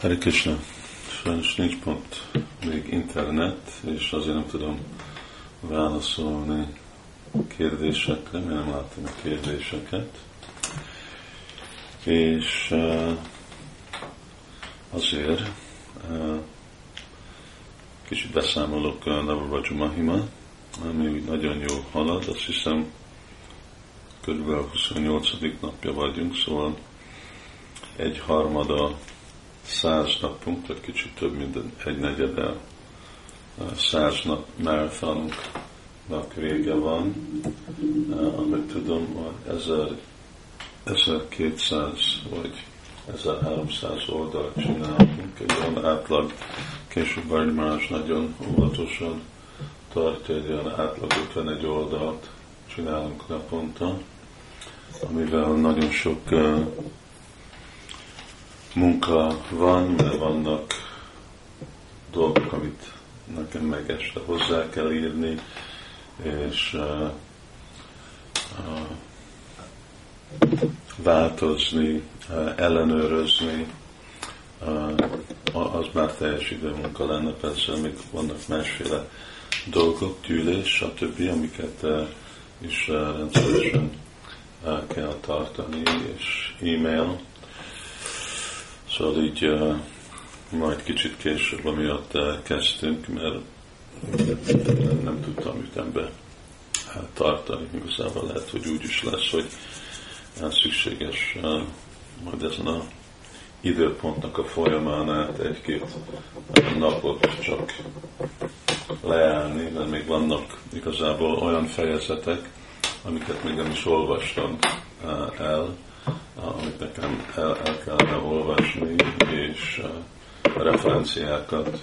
Hare Krishna, sajnos nincs pont még internet, és azért nem tudom válaszolni kérdésekre, mert nem láttam a kérdéseket. És uh, azért uh, kicsit beszámolok a Navarajja Mahima, ami úgy nagyon jó halad, azt hiszem körülbelül 28. napja vagyunk, szóval egy harmada száz napunk, tehát kicsit több, mint egy negyede száz nap marathonnak vége van, amit tudom, 1200 vagy 1300 oldalt csinálunk, egy olyan átlag, később Barnymás nagyon óvatosan tartja, egy olyan átlag 51 oldalt csinálunk naponta, amivel nagyon sok uh, munka van, mert vannak dolgok, amit nekem meg este hozzá kell írni, és uh, uh, változni, uh, ellenőrözni, az már teljes munka lenne, persze még vannak másféle dolgok, gyűlés, stb., amiket is rendszeresen kell tartani, és e-mail, Szóval így uh, majd kicsit később, amiatt uh, kezdtünk, mert nem, nem tudtam ütembe tartani. Igazából lehet, hogy úgy is lesz, hogy szükséges uh, majd ezen a időpontnak a folyamán át egy-két napot csak leállni, mert még vannak igazából olyan fejezetek, amiket még nem is olvastam el, amit nekem el, el kellene olvasni, és a referenciákat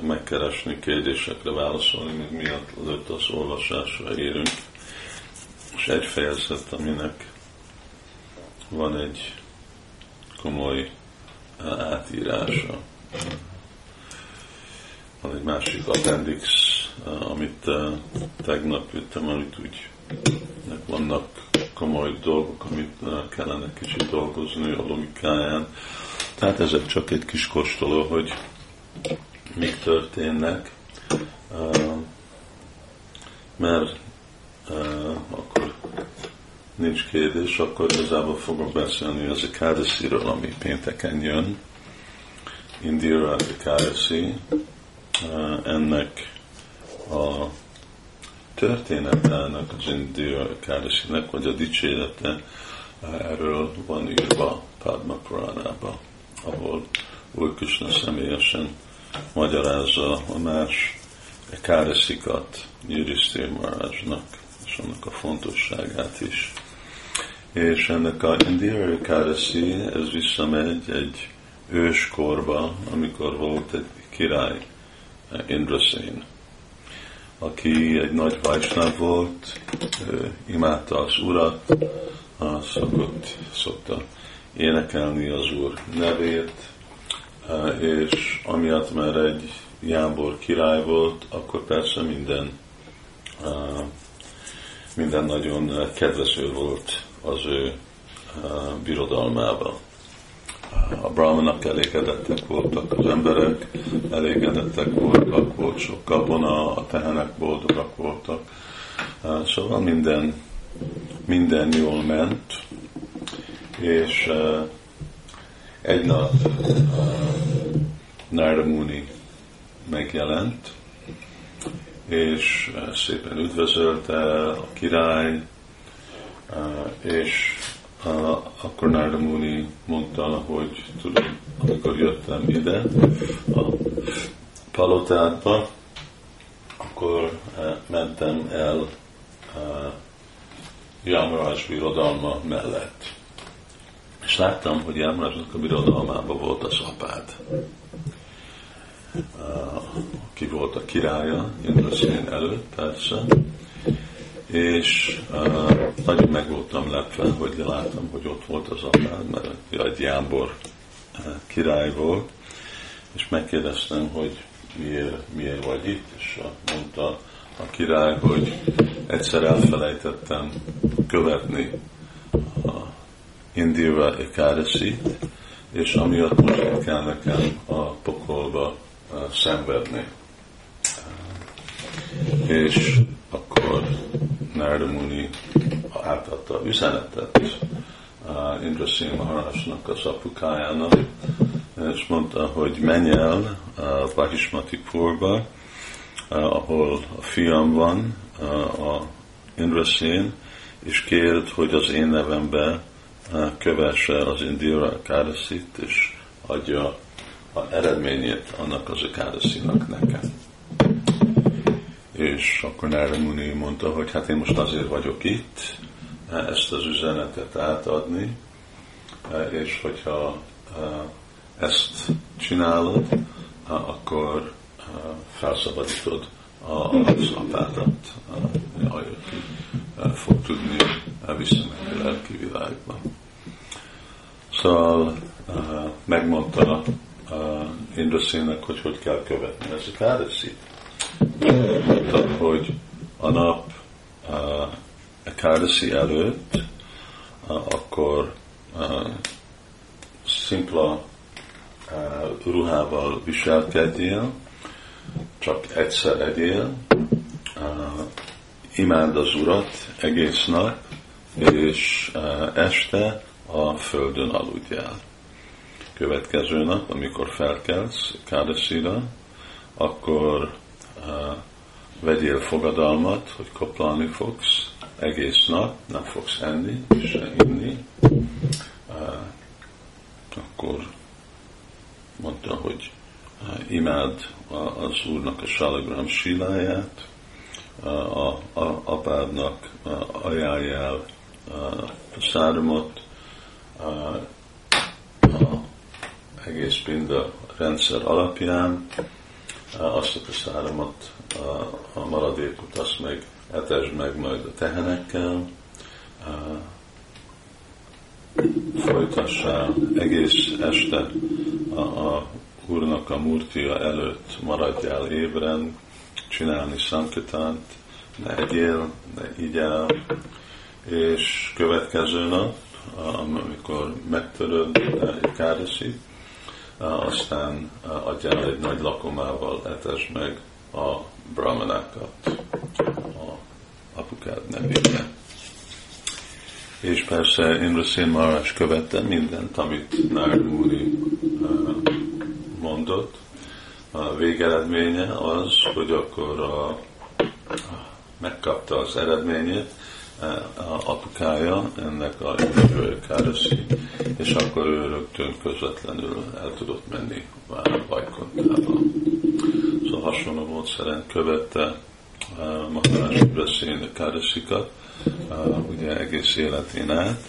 megkeresni, kérdésekre válaszolni, még miatt lőtt az olvasásra érünk. És egy fejezet, aminek van egy komoly átírása. Van egy másik appendix, amit tegnap jöttem, amit úgy vannak komoly dolgok, amit kellene kicsit dolgozni a logikáján. Tehát ezek csak egy kis kóstoló, hogy mik történnek, mert akkor nincs kérdés, akkor igazából fogok beszélni az Ekadasiról, ami pénteken jön. Indira Ekadasi. Ennek a történetának, az Indira Kádasinek, vagy a dicsérete, erről van írva Padma Puránába, ahol Úr Krishna személyesen magyarázza a más káresikat Jirisztér Marázsnak, és annak a fontosságát is. És ennek a Indira Káresi, ez visszamegy egy őskorba, amikor volt egy király, Indrasén aki egy nagy vajsnáv volt, imádta az urat, szokott, szokta énekelni az úr nevét, és amiatt már egy Jámbor király volt, akkor persze minden, minden nagyon kedvező volt az ő birodalmában a brahmanak elégedettek voltak, az emberek elégedettek voltak, volt sok kabona, a tehenek boldogak voltak. Szóval minden, minden jól ment, és egy nap Narada Muni megjelent, és szépen üdvözölte a király, és akkor Narda Muni mondta, hogy tudom, amikor jöttem ide a palotádba, akkor eh, mentem el Jamaraj eh, birodalma mellett. És láttam, hogy Jamarajnak a birodalmában volt az apád. Eh, ki volt a királya, Indraszén előtt persze, és uh, nagyon meg voltam lepve, hogy láttam, hogy ott volt az apád, mert egy Jámbor uh, király volt, és megkérdeztem, hogy miért, miért vagy itt, és mondta a király, hogy egyszer elfelejtettem követni a Indira ekadasi és amiatt most kell nekem a pokolba szenvedni. És akkor Narda Muni átadta üzenetet Indrasén Maharasnak az apukájának, és mondta, hogy menj el a Vahismati Purba, ahol a fiam van, a Indrasén, és kérd, hogy az én nevembe kövesse az Indira Káraszit, és adja a eredményét annak az Káraszinak nekem. És akkor Nára Muni mondta, hogy hát én most azért vagyok itt, ezt az üzenetet átadni, és hogyha ezt csinálod, akkor felszabadítod az apádat, aki fog tudni visszamenni a lelki világba. Szóval megmondta Indraszének, hogy hogy kell követni ezt a Mondta, hogy a nap a Kardaszi előtt, akkor szimpla ruhával viselkedjél, csak egyszer egyél, imád az Urat egész nap, és este a földön aludjál. Következő nap, amikor felkelsz Kádeszira, akkor vegyél fogadalmat, hogy koplalni fogsz, egész nap, nem fogsz enni, se inni, akkor mondta, hogy imád az Úrnak a Salagram siláját, a, a apádnak ajánljál a száramot, a, a egész pinda rendszer alapján, azt a száramot, a, maradékot azt meg etesd meg majd a tehenekkel, folytassál egész este a, a Úrnak a murtia előtt maradjál ébren, csinálni szankitánt, ne egyél, ne igyál, és következő nap, amikor megtöröd egy káresi, aztán adjál egy nagy lakomával, etesd meg a brahmanákat a apukád nevében. És persze Imraszén Marás követte mindent, amit Nárd mondott. A végeredménye az, hogy akkor a, megkapta az eredményét, apukája ennek a Károszi, és akkor ő rögtön közvetlenül el tudott menni Vajkontába. Szóval hasonló módszeren követte Maharaj beszélni Károszikat, ugye egész életén át,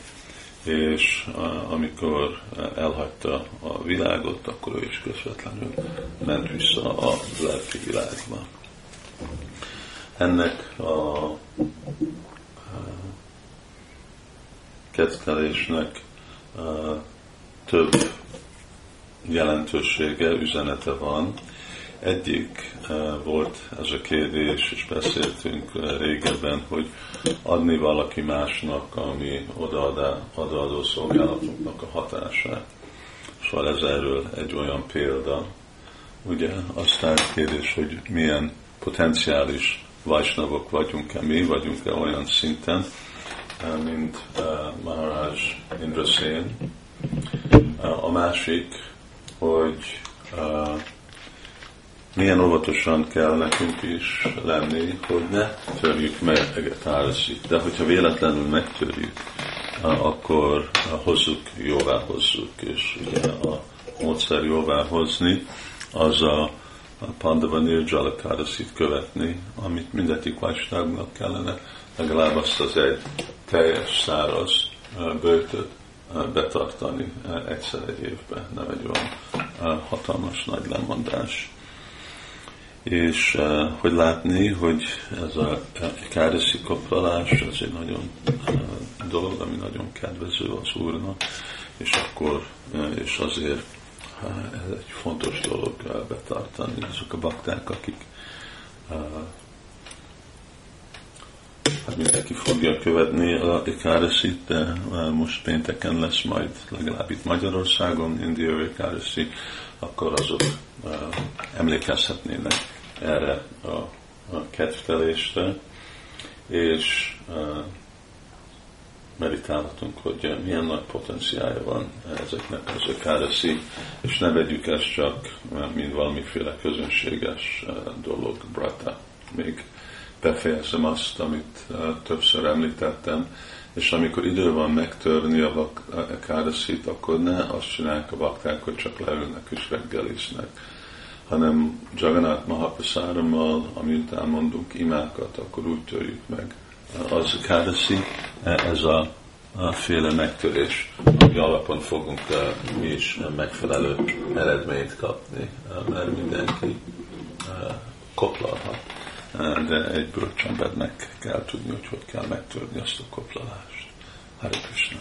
és amikor elhagyta a világot, akkor ő is közvetlenül ment vissza a lelki világba. Ennek a kettelésnek több jelentősége, üzenete van. Egyik volt ez a kérdés, és beszéltünk régebben, hogy adni valaki másnak, ami odaadá, odaadó szolgálatoknak a hatását. Szóval ez erről egy olyan példa. Ugye aztán kérdés, hogy milyen potenciális vajsnavok vagyunk-e mi, vagyunk-e olyan szinten, mint Maharaj Indrasen. A másik, hogy milyen óvatosan kell nekünk is lenni, hogy ne törjük meg a társit. De hogyha véletlenül megtörjük, akkor hozzuk, jóvá hozzuk. És ugye a módszer jóvá hozni, az a Pandava Nirjala követni, amit mindegyik vajstágnak kellene legalább azt az egy teljes száraz bőtöt betartani egyszer egy évben, nem egy olyan hatalmas nagy lemondás. És hogy látni, hogy ez a káresi koplalás, ez egy nagyon dolog, ami nagyon kedvező az Úrnak, és akkor, és azért ez egy fontos dolog betartani. Azok a bakták, akik hát mindenki fogja követni a Ekáreszit, de most pénteken lesz majd legalább itt Magyarországon, India Ekáreszi, akkor azok emlékezhetnének erre a kedvtelésre, és meditálhatunk, hogy milyen nagy potenciálja van ezeknek az ökáreszi, és ne vegyük ezt csak, mint valamiféle közönséges dolog, brata. Még befejezem azt, amit többször említettem, és amikor idő van megtörni a káraszit, akkor ne azt csinálják a bakták, hogy csak leülnek és reggeliznek, hanem Jagannath Mahaprasárammal, amit elmondunk imákat, akkor úgy törjük meg az káraszi, ez a, a féle megtörés, ami alapon fogunk uh, mi is megfelelő eredményt kapni, uh, mert mindenki uh, koplalhat, de egy bölcsembednek kell tudni, hogy hogy kell megtörni azt a koplalást. Hare Krishna.